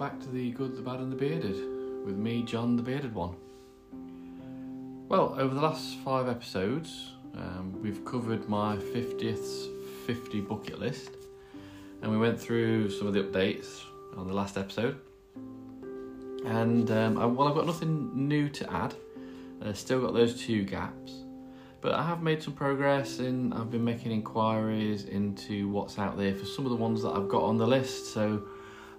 back to the good, the bad, and the bearded with me, John, the bearded one. Well, over the last five episodes, um, we've covered my 50th 50 bucket list, and we went through some of the updates on the last episode. And um, I, well, I've got nothing new to add. Uh, still got those two gaps, but I have made some progress. In I've been making inquiries into what's out there for some of the ones that I've got on the list. So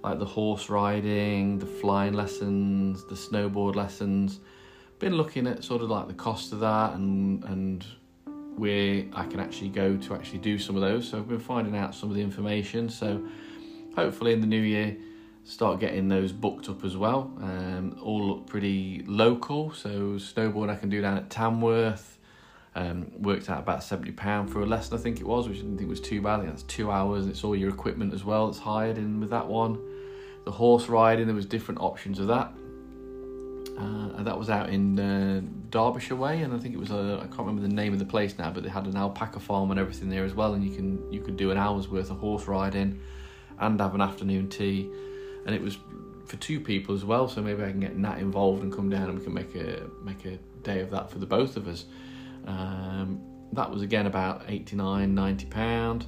like the horse riding, the flying lessons, the snowboard lessons. Been looking at sort of like the cost of that and and where I can actually go to actually do some of those. So I've been finding out some of the information. So hopefully in the new year, start getting those booked up as well. Um, all look pretty local. So snowboard I can do down at Tamworth. Um, worked out about seventy pound for a lesson, I think it was, which I didn't think was too bad. I think that's two hours. and It's all your equipment as well that's hired in with that one. The horse riding, there was different options of that. Uh, that was out in uh, Derbyshire way, and I think it was a I can't remember the name of the place now, but they had an alpaca farm and everything there as well, and you can you could do an hour's worth of horse riding, and have an afternoon tea, and it was for two people as well. So maybe I can get Nat involved and come down, and we can make a make a day of that for the both of us. Um, that was again about 89 90 pound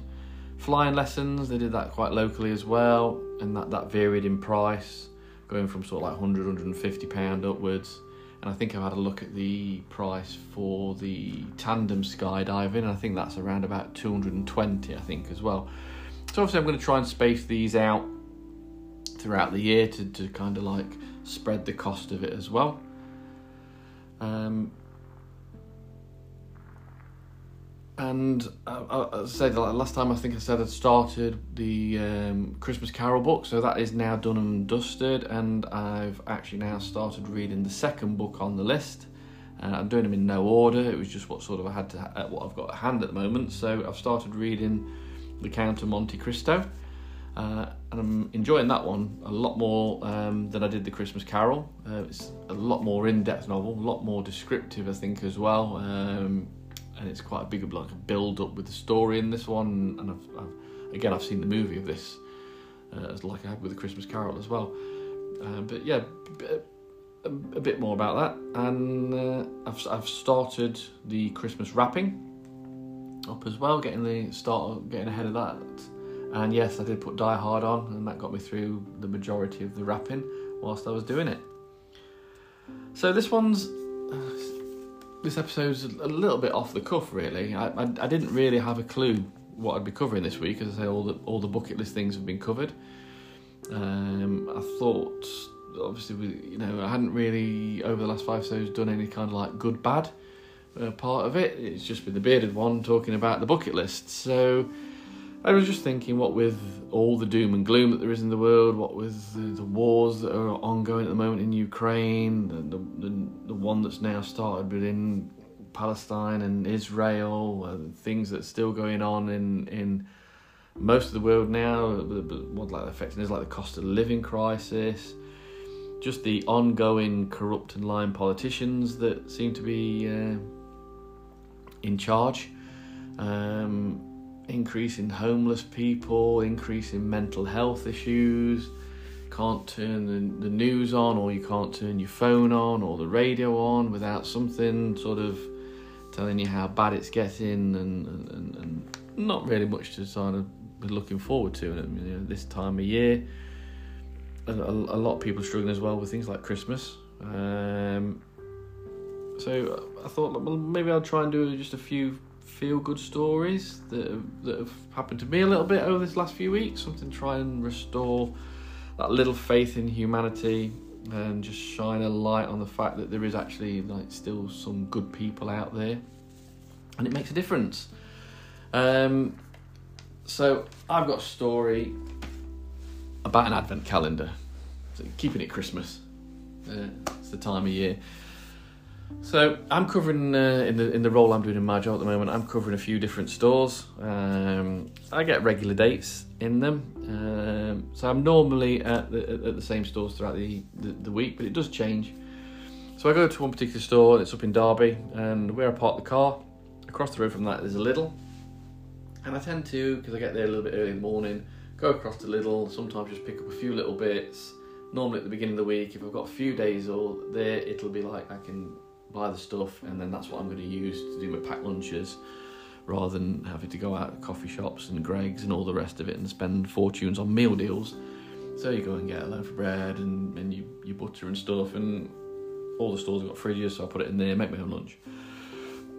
flying lessons they did that quite locally as well and that, that varied in price going from sort of like 100 150 pound upwards. And i think i've had a look at the price for the tandem skydiving and i think that's around about 220 i think as well. So obviously i'm going to try and space these out throughout the year to, to kind of like spread the cost of it as well. Um, and uh, I, I said last time I think I said I'd started the um, Christmas Carol book, so that is now done and dusted, and I've actually now started reading the second book on the list. Uh, I'm doing them in no order. It was just what sort of I had to uh, what I've got at hand at the moment. So I've started reading the Count of Monte Cristo, uh, and I'm enjoying that one a lot more um, than I did the Christmas Carol. Uh, it's a lot more in-depth novel, a lot more descriptive, I think, as well. Um, and it's quite a big like a build up with the story in this one. And I've, I've again I've seen the movie of this uh, like I had with the Christmas Carol as well. Uh, but yeah, a, a, bit more about that, and uh, I've I've started the Christmas wrapping up as well, getting the start getting ahead of that. And yes, I did put Die Hard on, and that got me through the majority of the wrapping whilst I was doing it. So this one's this episode's a little bit off the cuff, really. I, I, I, didn't really have a clue what I'd be covering this week, as I say, all the all the bucket list things have been covered. Um, I thought, obviously, you know, I hadn't really over the last five episodes done any kind of like good bad uh, part of it. It's just been the bearded one talking about the bucket list. So I was just thinking, what with all the doom and gloom that there is in the world, what with the, the wars that are ongoing at the moment in Ukraine, the, the, the one that's now started within Palestine and Israel, uh, things that's still going on in in most of the world now. What like affecting is like the cost of living crisis, just the ongoing corrupt and lying politicians that seem to be uh, in charge. Um, increase in homeless people, increase in mental health issues. Can't turn the, the news on, or you can't turn your phone on or the radio on without something sort of telling you how bad it's getting, and, and, and not really much to sort of be looking forward to. And you know, this time of year, a, a, lot of people struggling as well with things like Christmas. Um, so I thought, well, maybe I'll try and do just a few feel good stories that have, that have happened to me a little bit over this last few weeks. Something to try and restore that little faith in humanity and just shine a light on the fact that there is actually like still some good people out there, and it makes a difference. Um, so I've got a story about an advent calendar, so keeping it Christmas. Uh, it's the time of year. So I'm covering uh, in the in the role I'm doing in my job at the moment. I'm covering a few different stores. Um, I get regular dates in them, um, so I'm normally at the, at the same stores throughout the, the, the week, but it does change. So I go to one particular store. It's up in Derby, and where I park the car, across the road from that there's a Lidl, and I tend to because I get there a little bit early in the morning, go across to Lidl. Sometimes just pick up a few little bits, normally at the beginning of the week, if I've got a few days or there, it'll be like I can buy the stuff and then that's what I'm going to use to do my packed lunches rather than having to go out to coffee shops and Greggs and all the rest of it and spend fortunes on meal deals. So you go and get a loaf of bread and, and you, you butter and stuff and all the stores have got fridges so I put it in there, make my own lunch.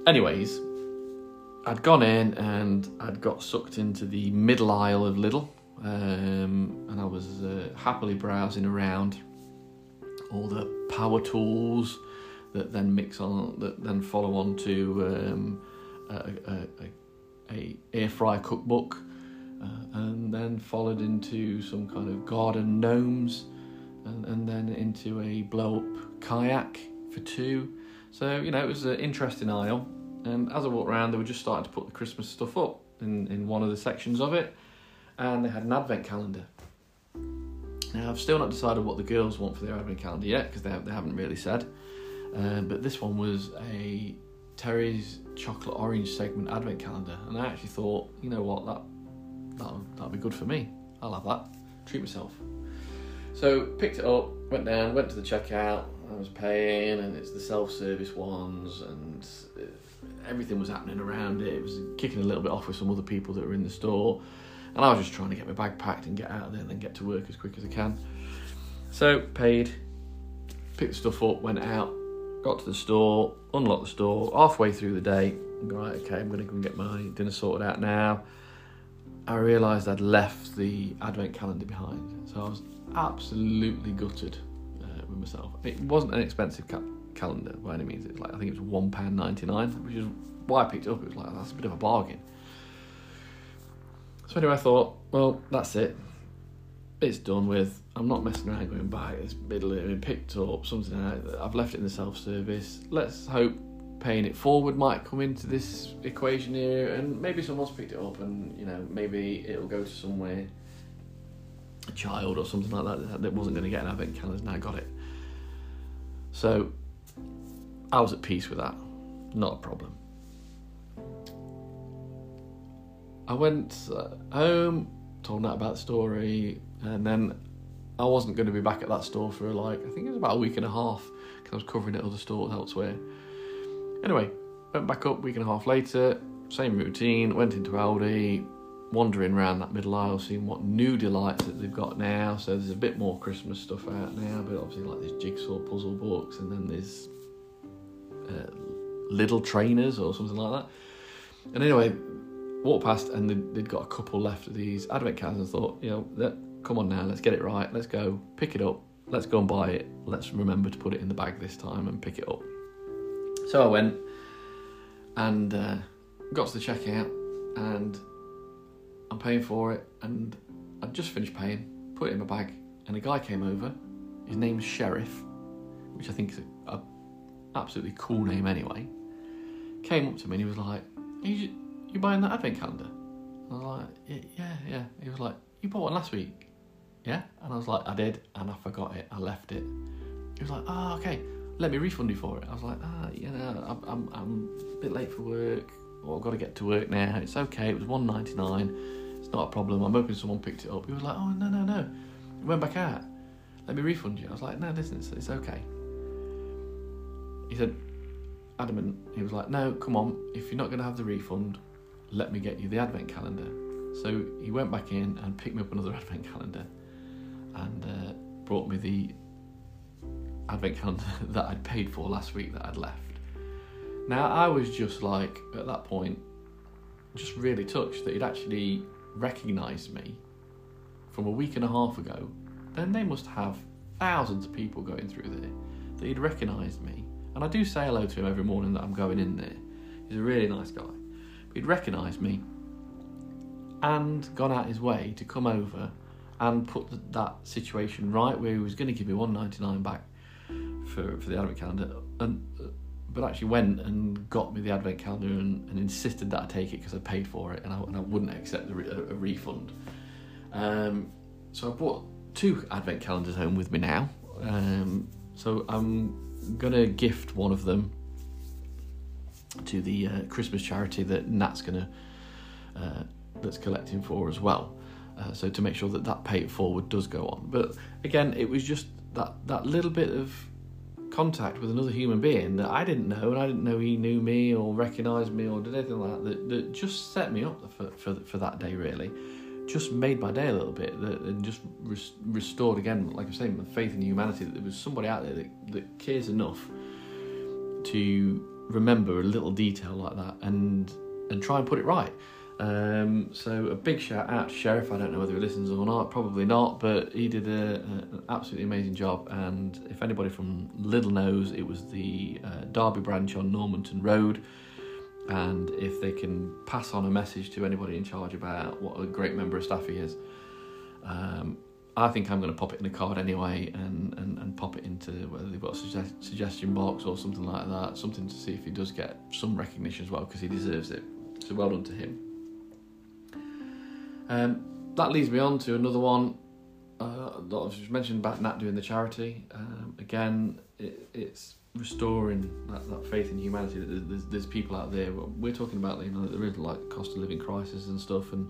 Anyways, I'd gone in and I'd got sucked into the middle aisle of Lidl um, and I was uh, happily browsing around all the power tools that then mix on that then follow on to um, a, a, a, air fry cookbook uh, and then followed into some kind of garden gnomes and, and then into a blow up kayak for two. So you know it was an interesting aisle. And as I walked around they were just starting to put the Christmas stuff up in, in one of the sections of it and they had an advent calendar. Now I've still not decided what the girls want for their advent calendar yet because they, they haven't really said um, but this one was a Terry's chocolate orange segment advent calendar, and I actually thought, you know what, that that that'll be good for me. I'll have that. Treat myself. So picked it up, went down, went to the checkout. I was paying, and it's the self-service ones, and everything was happening around it. It was kicking a little bit off with some other people that were in the store, and I was just trying to get my bag packed and get out of there, and then get to work as quick as I can. So paid, picked the stuff up, went out, got to the store, unlocked the store, halfway through the day, right, okay, I'm to go and get my dinner sorted out now. I realised I'd left the advent calendar behind, so I was absolutely gutted uh, with myself. It wasn't an expensive ca- calendar by any means. It was like I think it was one pound ninety nine, which is why I picked it up. It was like that's a bit of a bargain. So anyway, I thought, well, that's it it's done with. I'm not messing around going back. It's been picked up, something out. I've left it in the self service. Let's hope paying it forward might come into this equation here, and maybe someone's picked it up, and you know maybe it'll go to somewhere, a child or something like that that wasn't going to get an advent calendar now got it. So I was at peace with that, not a problem. I went uh, home, told Nat about the story, and then I wasn't going to be back at that store for like, I think it was about a week and a half because I was covering at other stores elsewhere. Anyway, went back up week and a half later, same routine, went into Aldi, wandering around that middle aisle, seeing what new delights that they've got now. So there's a bit more Christmas stuff out now, but obviously like these jigsaw puzzle books and then there's uh, little trainers or something like that. And anyway, walked past and they'd got a couple left of these advent calendars. thought, you know, that come on now, let's get it right, let's go, pick it up, let's go and buy it, let's remember to put it in the bag this time and pick it up. So I went and uh, got to the checkout and I'm paying for it and I'd just finished paying, put it in my bag, and a guy came over. His name's Sheriff, which I think is a, a absolutely cool name anyway. Came up to me and he was like, you, you buying that advent calendar? I was like, yeah, yeah. He was like, you bought one last week? Yeah? And I was like, I did, and I forgot it. I left it. He was like, oh, okay, let me refund you for it. I was like, ah, you know, I'm, I'm, a bit late for work, or I've got to get to work now. It's okay. It was one ninety nine. It's not a problem. I'm hoping someone picked it up. He was like, oh no, no, no. It went back out. Let me refund you. I was like, no, listen, it's, it's okay. He said, adamant. He was like, no, come on. If you're not going to have the refund, let me get you the advent calendar. So he went back in and picked me up another advent calendar and uh, brought me the advent calendar that I'd paid for last week that I'd left. Now I was just like at that point, just really touched that he'd actually recognised me from a week and a half ago. Then they must have thousands of people going through there that he'd recognised me. And I do say hello to him every morning that I'm going in there. He's a really nice guy. But he'd recognised me and gone out his way to come over and put that situation right where he was going to give me 199 back for, for the advent calendar and but actually went and got me the advent calendar and, and insisted that I take it because I paid for it and I, and I wouldn't accept a, a refund. Um, so I brought two advent calendars home with me now. Um, so I'm gonna gift one of them to the uh, Christmas charity that Nat's gonna uh, that's collecting for as well Uh, so to make sure that that pay it forward does go on. But again, it was just that that little bit of contact with another human being that I didn't know, and I didn't know he knew me or recognised me or did anything like that. That, that just set me up for, for for that day. Really, just made my day a little bit, that, and just res- restored again, like I'm saying, the faith in humanity. That there was somebody out there that, that cares enough to remember a little detail like that and and try and put it right. Um, so a big shout out to Sheriff. I don't know whether he listens or not, probably not, but he did a, a, an absolutely amazing job. And if anybody from Lidl knows, it was the uh, Derby branch on Normanton Road. And if they can pass on a message to anybody in charge about what a great member of staff he is, um, I think I'm going to pop it in a card anyway and, and, and pop it into whether they've got a suggest- suggestion box or something like that, something to see if he does get some recognition as well because he deserves it. So well done to him. Um, that leads me on to another one uh, that I just mentioned about Nat doing the charity. Um, again, it, it's restoring that, that faith in humanity. That there's, there's people out there. We're talking about you know there is like cost of living crisis and stuff, and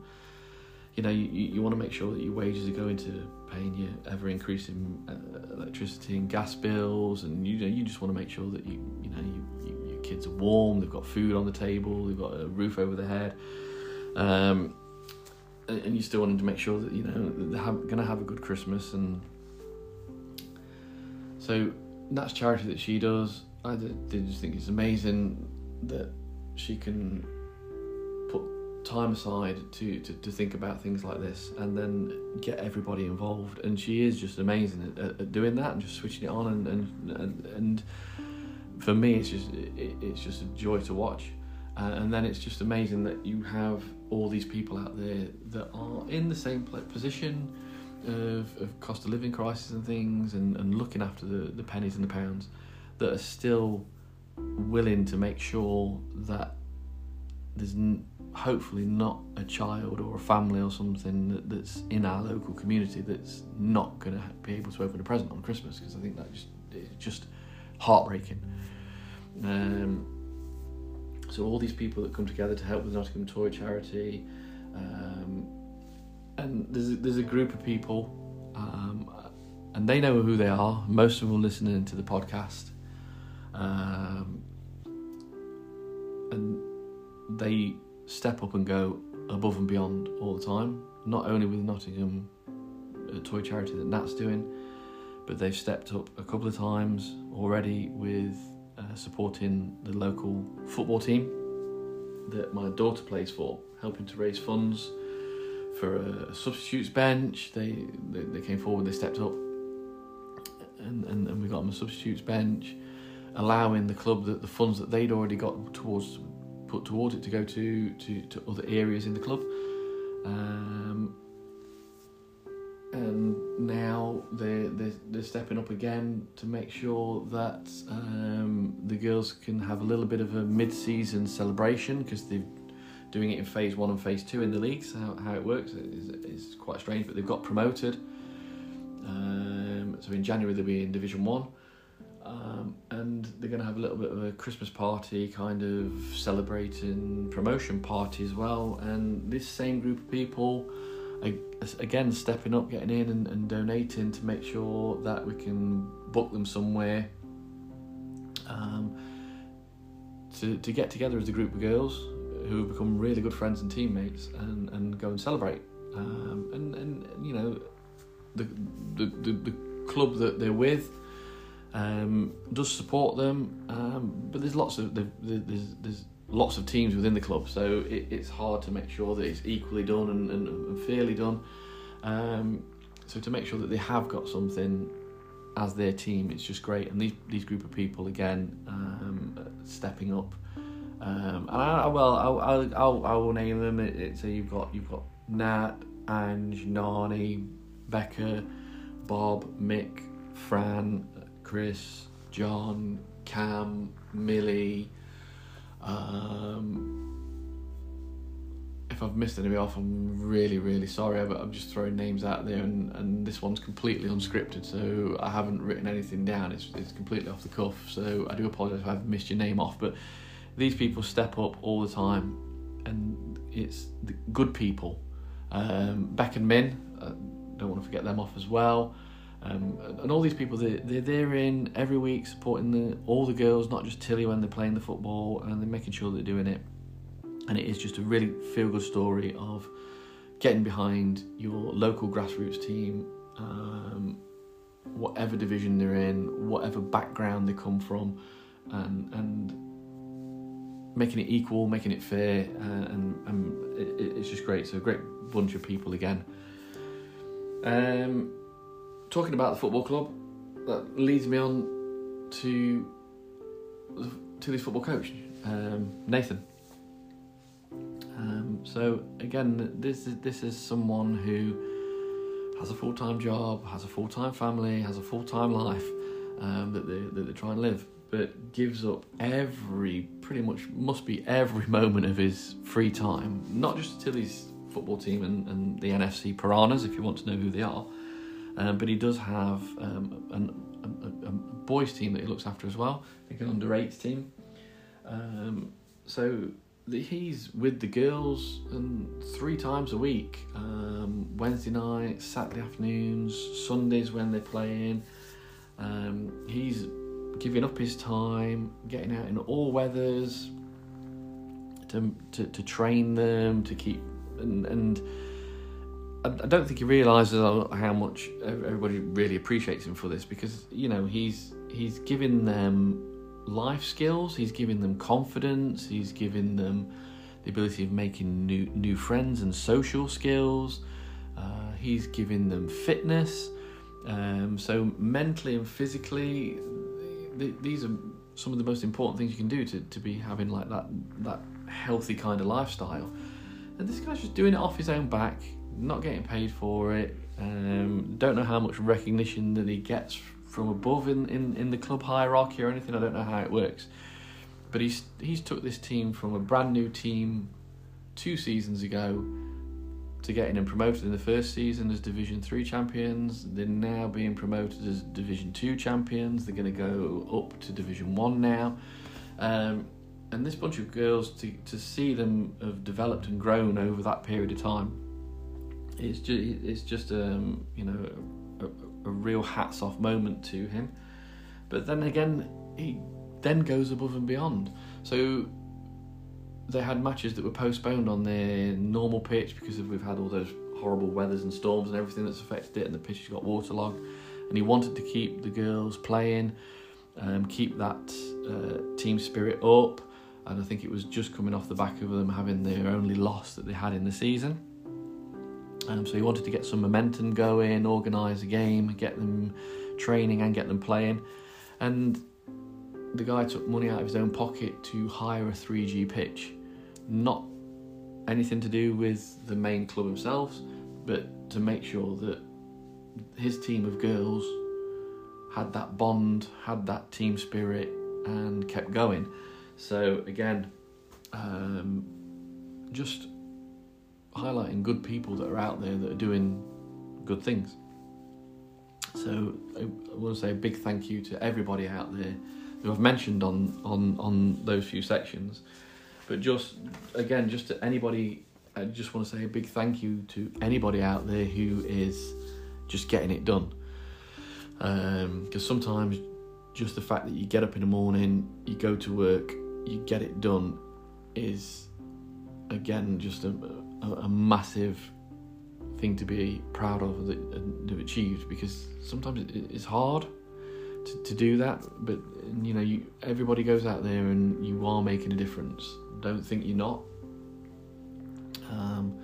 you know you, you want to make sure that your wages are going to paying your ever increasing uh, electricity and gas bills, and you know you just want to make sure that you you know you, you, your kids are warm, they've got food on the table, they've got a roof over their head. Um, and you still wanted to make sure that you know they're going to have a good Christmas, and so that's charity that she does. I just think it's amazing that she can put time aside to, to, to think about things like this and then get everybody involved. And she is just amazing at, at doing that and just switching it on. And and, and, and for me, it's just it, it's just a joy to watch. Uh, and then it's just amazing that you have all these people out there that are in the same position of, of cost of living crisis and things and, and looking after the, the pennies and the pounds that are still willing to make sure that there's n- hopefully not a child or a family or something that, that's in our local community that's not going to be able to open a present on Christmas because I think that just it's just heartbreaking. Um, so all these people that come together to help with Nottingham Toy Charity, um, and there's a, there's a group of people, um, and they know who they are. Most of them listening to the podcast, um, and they step up and go above and beyond all the time. Not only with Nottingham uh, Toy Charity that Nat's doing, but they've stepped up a couple of times already with uh, supporting the local football team that my daughter plays for, helping to raise funds for a substitutes bench. They they, they came forward, they stepped up, and, and, and we got them a substitutes bench, allowing the club that the funds that they'd already got towards put towards it to go to to, to other areas in the club. Um, and now they're, they're, they're stepping up again to make sure that um, the girls can have a little bit of a mid-season celebration because they're doing it in phase one and phase two in the leagues. How, how it works is, is quite strange, but they've got promoted. Um, so in January they'll be in Division One, um, and they're going to have a little bit of a Christmas party, kind of celebrating promotion party as well. And this same group of people again stepping up, getting in and, and, donating to make sure that we can book them somewhere um, to, to get together as a group of girls who have become really good friends and teammates and, and go and celebrate. Um, and, and, you know, the, the, the, the, club that they're with um, does support them, um, but there's lots of, there's, there's lots of teams within the club, so it, it's hard to make sure that it's equally done and, and, and fairly done. Um, so to make sure that they have got something as their team, it's just great. And these these group of people again um, stepping up. Um, and I, well, I'll, I'll, I'll, name them. It, it, so you've got you've got Nat, Ange, Nani, Becca, Bob, Mick, Fran, Chris, John, Cam, Millie. Um, if I've missed anybody off, I'm really, really sorry. But I'm just throwing names out there, and, and this one's completely unscripted, so I haven't written anything down. It's, it's completely off the cuff, so I do apologise if I've missed your name off. But these people step up all the time, and it's the good people. Um, Beck and Min, uh, don't want to forget them off as well. Um, and all these people, they, they're, they're in every week supporting the, all the girls, not just Tilly when they're playing the football, and they're making sure they're doing it. And it is just a really feel good story of getting behind your local grassroots team, um, whatever division they're in, whatever background they come from, and, and making it equal, making it fair, uh, and, and it, it's just great. So, a great bunch of people again. Um, talking about the football club, that leads me on to Tilly's football coach, um, Nathan. Um, so again, this is this is someone who has a full time job, has a full time family, has a full time life um, that they that they try and live, but gives up every pretty much must be every moment of his free time, not just to Tilly's football team and, and the NFC Piranhas, if you want to know who they are, um, but he does have um, an, a, a, boys team that he looks after as well. I think an under eights team. Um, so he's with the girls and three times a week um, Wednesday night, Saturday afternoons, Sundays when they're playing. Um, he's giving up his time, getting out in all weathers to, to, to train them, to keep. And, and I don't think he realizes how much everybody really appreciates him for this because you know he's he's giving them life skills. He's giving them confidence. He's giving them the ability of making new new friends and social skills. Uh, he's giving them fitness. Um, so mentally and physically, th- these are some of the most important things you can do to, to be having like that that healthy kind of lifestyle. And this guy's just doing it off his own back, not getting paid for it. Um, don't know how much recognition that he gets from above in, in, in the club hierarchy or anything. I don't know how it works. But he's he's took this team from a brand new team two seasons ago to getting them promoted in the first season as Division Three champions. They're now being promoted as Division Two champions. They're going to go up to Division One now. Um, and this bunch of girls to to see them have developed and grown over that period of time. It's just it's just um, you know a, a real hats off moment to him. But then again, he then goes above and beyond. So they had matches that were postponed on their normal pitch because we've had all those horrible weathers and storms and everything that's affected it, and the pitch has got waterlogged. And he wanted to keep the girls playing, um, keep that uh, team spirit up. And I think it was just coming off the back of them having their only loss that they had in the season. Um, so he wanted to get some momentum going, organise a game, get them training and get them playing. And the guy took money out of his own pocket to hire a 3G pitch. Not anything to do with the main club themselves, but to make sure that his team of girls had that bond, had that team spirit, and kept going. So, again, um, just highlighting good people that are out there that are doing good things. So I want to say a big thank you to everybody out there who I've mentioned on on on those few sections. But just again, just to anybody, I just want to say a big thank you to anybody out there who is just getting it done. Because um, sometimes just the fact that you get up in the morning, you go to work, you get it done, is again just a, a, a massive thing to be proud of that have achieved because sometimes it, it's hard to, to do that but you know you everybody goes out there and you are making a difference. Don't think you're not. Um,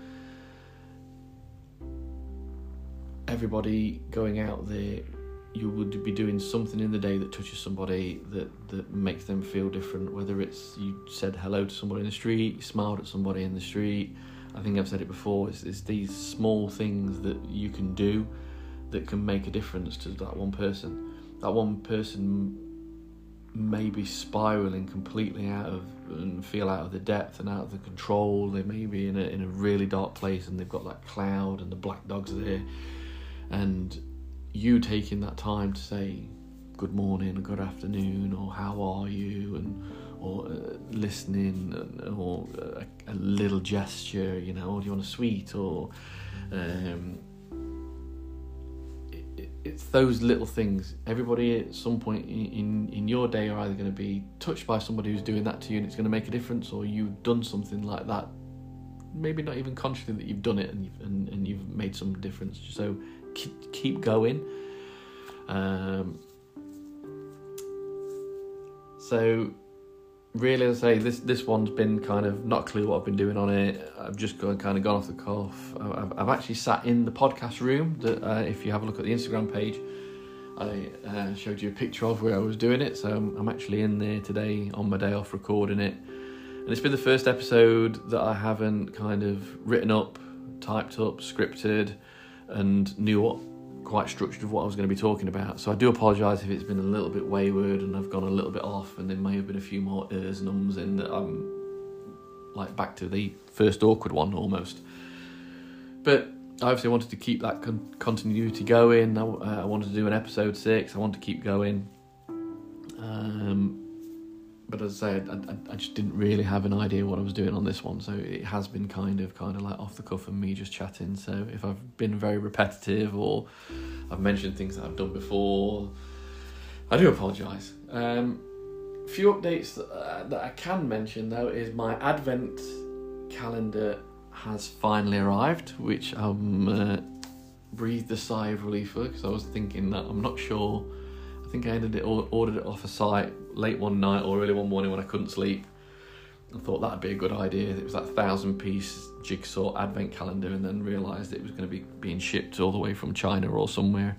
everybody going out there you would be doing something in the day that touches somebody that that makes them feel different whether it's you said hello to somebody in the street you smiled at somebody in the street I think I've said it before. It's, it's these small things that you can do that can make a difference to that one person. That one person may be spiraling completely out of and feel out of the depth and out of the control. They may be in a in a really dark place and they've got that cloud and the black dogs are there, and you taking that time to say good morning or good afternoon or how are you and or uh, listening or a, a, little gesture, you know, or do you want a sweet or Um, it, it, it's those little things. Everybody at some point in, in, in your day are either going to be touched by somebody who's doing that to you and it's going to make a difference, or you've done something like that. Maybe not even consciously that you've done it and you've, and, and you've made some difference. So keep, keep going. Um, so really, as I say, this this one's been kind of not clear what I've been doing on it. I've just gone, kind of gone off the cuff. I've, I've actually sat in the podcast room. That uh, if you have a look at the Instagram page, I uh, showed you a picture of where I was doing it. So I'm, I'm actually in there today on my day off recording it, and it's been the first episode that I haven't kind of written up, typed up, scripted, and knew what quite structured of what I was going to be talking about. So I do apologise if it's been a little bit wayward and I've gone a little bit off, and there may have been a few more ers and ums in that I'm like back to the first awkward one almost. But I obviously wanted to keep that con- continuity going. I, uh, I, wanted to do an episode six. I want to keep going. Um, but as I say, I, I, just didn't really have an idea what I was doing on this one, so it has been kind of kind of like off the cuff and me just chatting. So if I've been very repetitive or I've mentioned things that I've done before, I do apologise. Um, few updates that, uh, that I can mention though is my Advent calendar has finally arrived, which I'm uh, breathed a sigh of relief for because I was thinking that I'm not sure I think I ended it ordered it off a site late one night or early one morning when I couldn't sleep. I thought that'd be a good idea. It was that thousand piece jigsaw advent calendar, and then realised it was going to be being shipped all the way from China or somewhere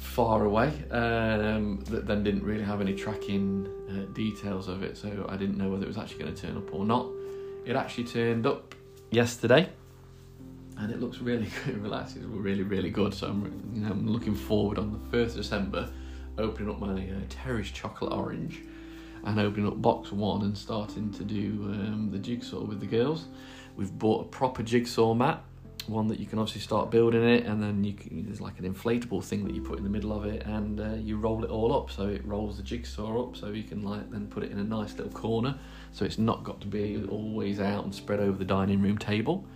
far away. Um, that then didn't really have any tracking uh, details of it, so I didn't know whether it was actually going to turn up or not. It actually turned up yesterday, and it looks really good. Relax, it's really really good. So I'm, you know, I'm looking forward on the first December opening up my uh, Terry's chocolate orange and opening up box one and starting to do um, the jigsaw with the girls. We've bought a proper jigsaw mat, one that you can obviously start building it, and then you can, there's like an inflatable thing that you put in the middle of it, and uh, you roll it all up, so it rolls the jigsaw up, so you can like then put it in a nice little corner, so it's not got to be always out and spread over the dining room table.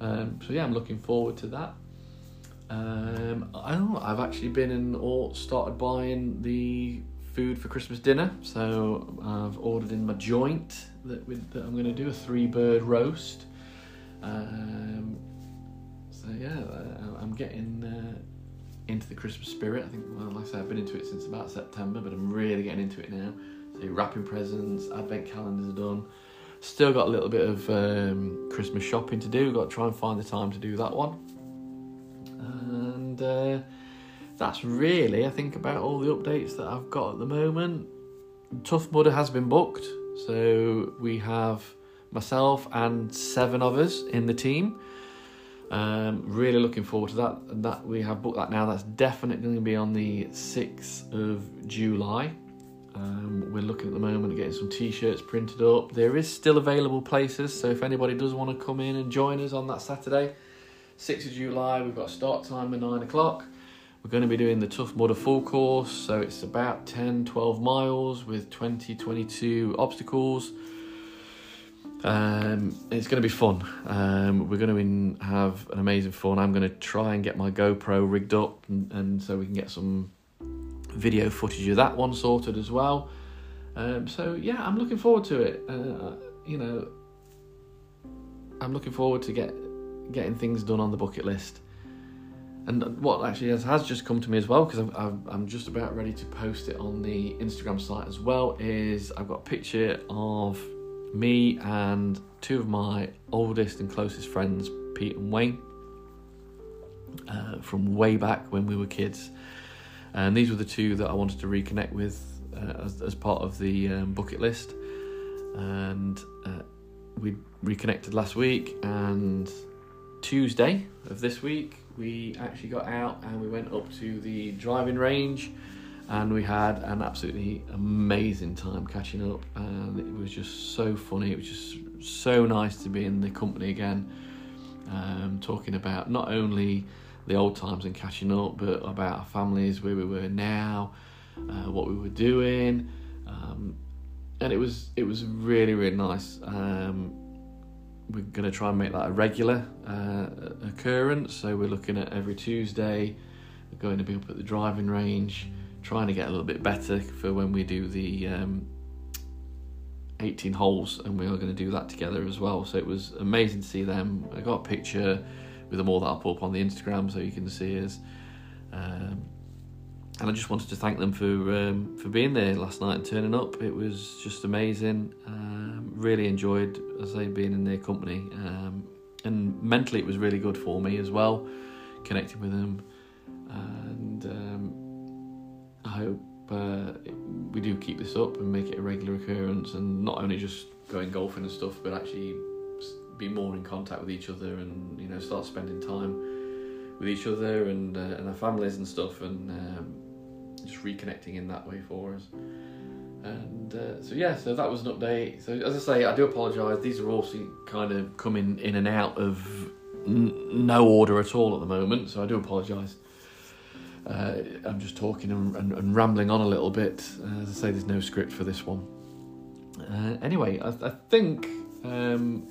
Um, so yeah, I'm looking forward to that. Um, I don't know. I've actually been and all started buying the food for Christmas dinner. So I've ordered in my joint that, that I'm going to do a three bird roast. Um, so yeah, I'm getting uh, into the Christmas spirit. I think, well, like I said, I've been into it since about September, but I'm really getting into it now. So wrapping presents, advent calendars are done. Still got a little bit of um, Christmas shopping to do. Got to try and find the time to do that one uh, that's really I think about all the updates that I've got at the moment. Tough Mudder has been booked, so we have myself and seven us in the team. Um, really looking forward to that. That we have booked that now. That's definitely going to be on the sixth of July. Um, we're looking at the moment at getting some t-shirts printed up. There is still available places, so if anybody does want to come in and join us on that Saturday, 6th of July, we've got a start time at 9 o'clock. We're going to be doing the Tough Mudder full course, so it's about 10 12 miles with 20 22 obstacles. Um, it's going to be fun. Um, we're going to have an amazing fun. I'm going to try and get my GoPro rigged up, and, and so we can get some video footage of that one sorted as well. Um, so yeah, I'm looking forward to it. Uh, you know, I'm looking forward to get getting things done on the bucket list. And what actually has, has just come to me as well, because I'm, I'm just about ready to post it on the Instagram site as well, is I've got a picture of me and two of my oldest and closest friends, Pete and Wayne, uh, from way back when we were kids. And these were the two that I wanted to reconnect with uh, as, as, part of the um, bucket list. And uh, we reconnected last week, and Tuesday of this week, we actually got out and we went up to the driving range and we had an absolutely amazing time catching up. And it was just so funny. It was just so nice to be in the company again um, talking about not only the old times and catching up but about our families where we were now uh, what we were doing. Um, and it was it was really really nice. Um, we're going to try and make that a regular uh, occurrence. So we're looking at every Tuesday. We're going to be up at the driving range, trying to get a little bit better for when we do the um, 18 holes, and we are going to do that together as well. So it was amazing to see them. I got a picture with them all that I'll put up on the Instagram, so you can see us. Um, and I just wanted to thank them for um, for being there last night and turning up. It was just amazing. Um, really enjoyed, as I say, being in their company, um, and mentally it was really good for me as well, connecting with them. And um, I hope uh, we do keep this up and make it a regular occurrence, and not only just going golfing and stuff, but actually be more in contact with each other and you know start spending time with each other and uh, and our families and stuff and um, just reconnecting in that way for us. And uh, so yeah, so that was an update. So as I say, I do apologise. These are all kind of coming in and out of n- no order at all at the moment. So I do apologise. Uh, I'm just talking and, and, and, rambling on a little bit. Uh, as I say, there's no script for this one. Uh, anyway, I, I think um,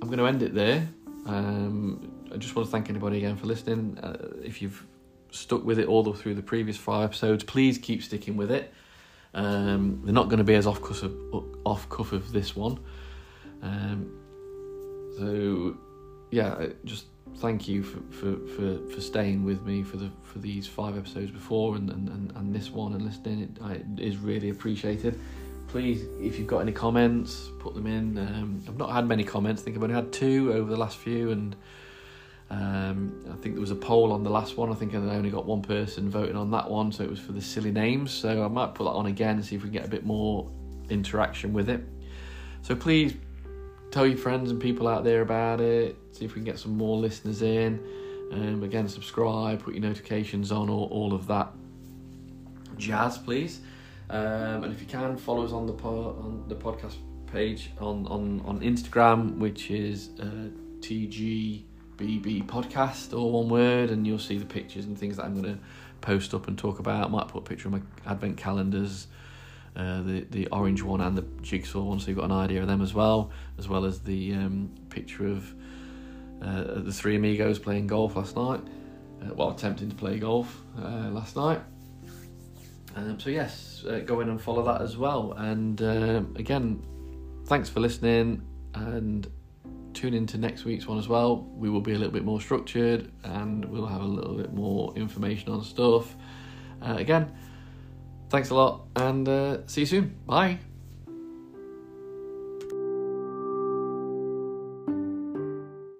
I'm going to end it there. Um, I just want to thank anybody again for listening. Uh, if you've stuck with it all the, through the previous five episodes. Please keep sticking with it. Um, they're not going to be as off cuff of, off cuff of this one. Um, so yeah, just thank you for, for, for, for staying with me for the for these five episodes before and, and, and this one and listening. It, I, it is really appreciated. Please, if you've got any comments, put them in. Um, I've not had many comments. I think I've only had two over the last few, and um, I think there was a poll on the last one. I think I only got one person voting on that one, so it was for the silly names. So I might put that on again and see if we can get a bit more interaction with it. So please tell your friends and people out there about it. See if we can get some more listeners in. Um, again, subscribe, put your notifications on, all, all of that jazz, please. Um, and if you can, follow us on the po- on the podcast page on on on Instagram, which is uh, TG BB podcast, all one word, and you'll see the pictures and things that I'm going to post up and talk about. I might put a picture of my advent calendars, uh, the the orange one and the jigsaw one, so you've got an idea of them as well, as well as the um, picture of uh, the three amigos playing golf last night. Uh, well, attempting to play golf uh, last night. Um, so yes, uh, go in and follow that as well. And um, again, thanks for listening and tune into next week's one as well. We will be a little bit more structured and we'll have a little bit more information on stuff. Uh, again, thanks a lot and uh, see you soon. Bye.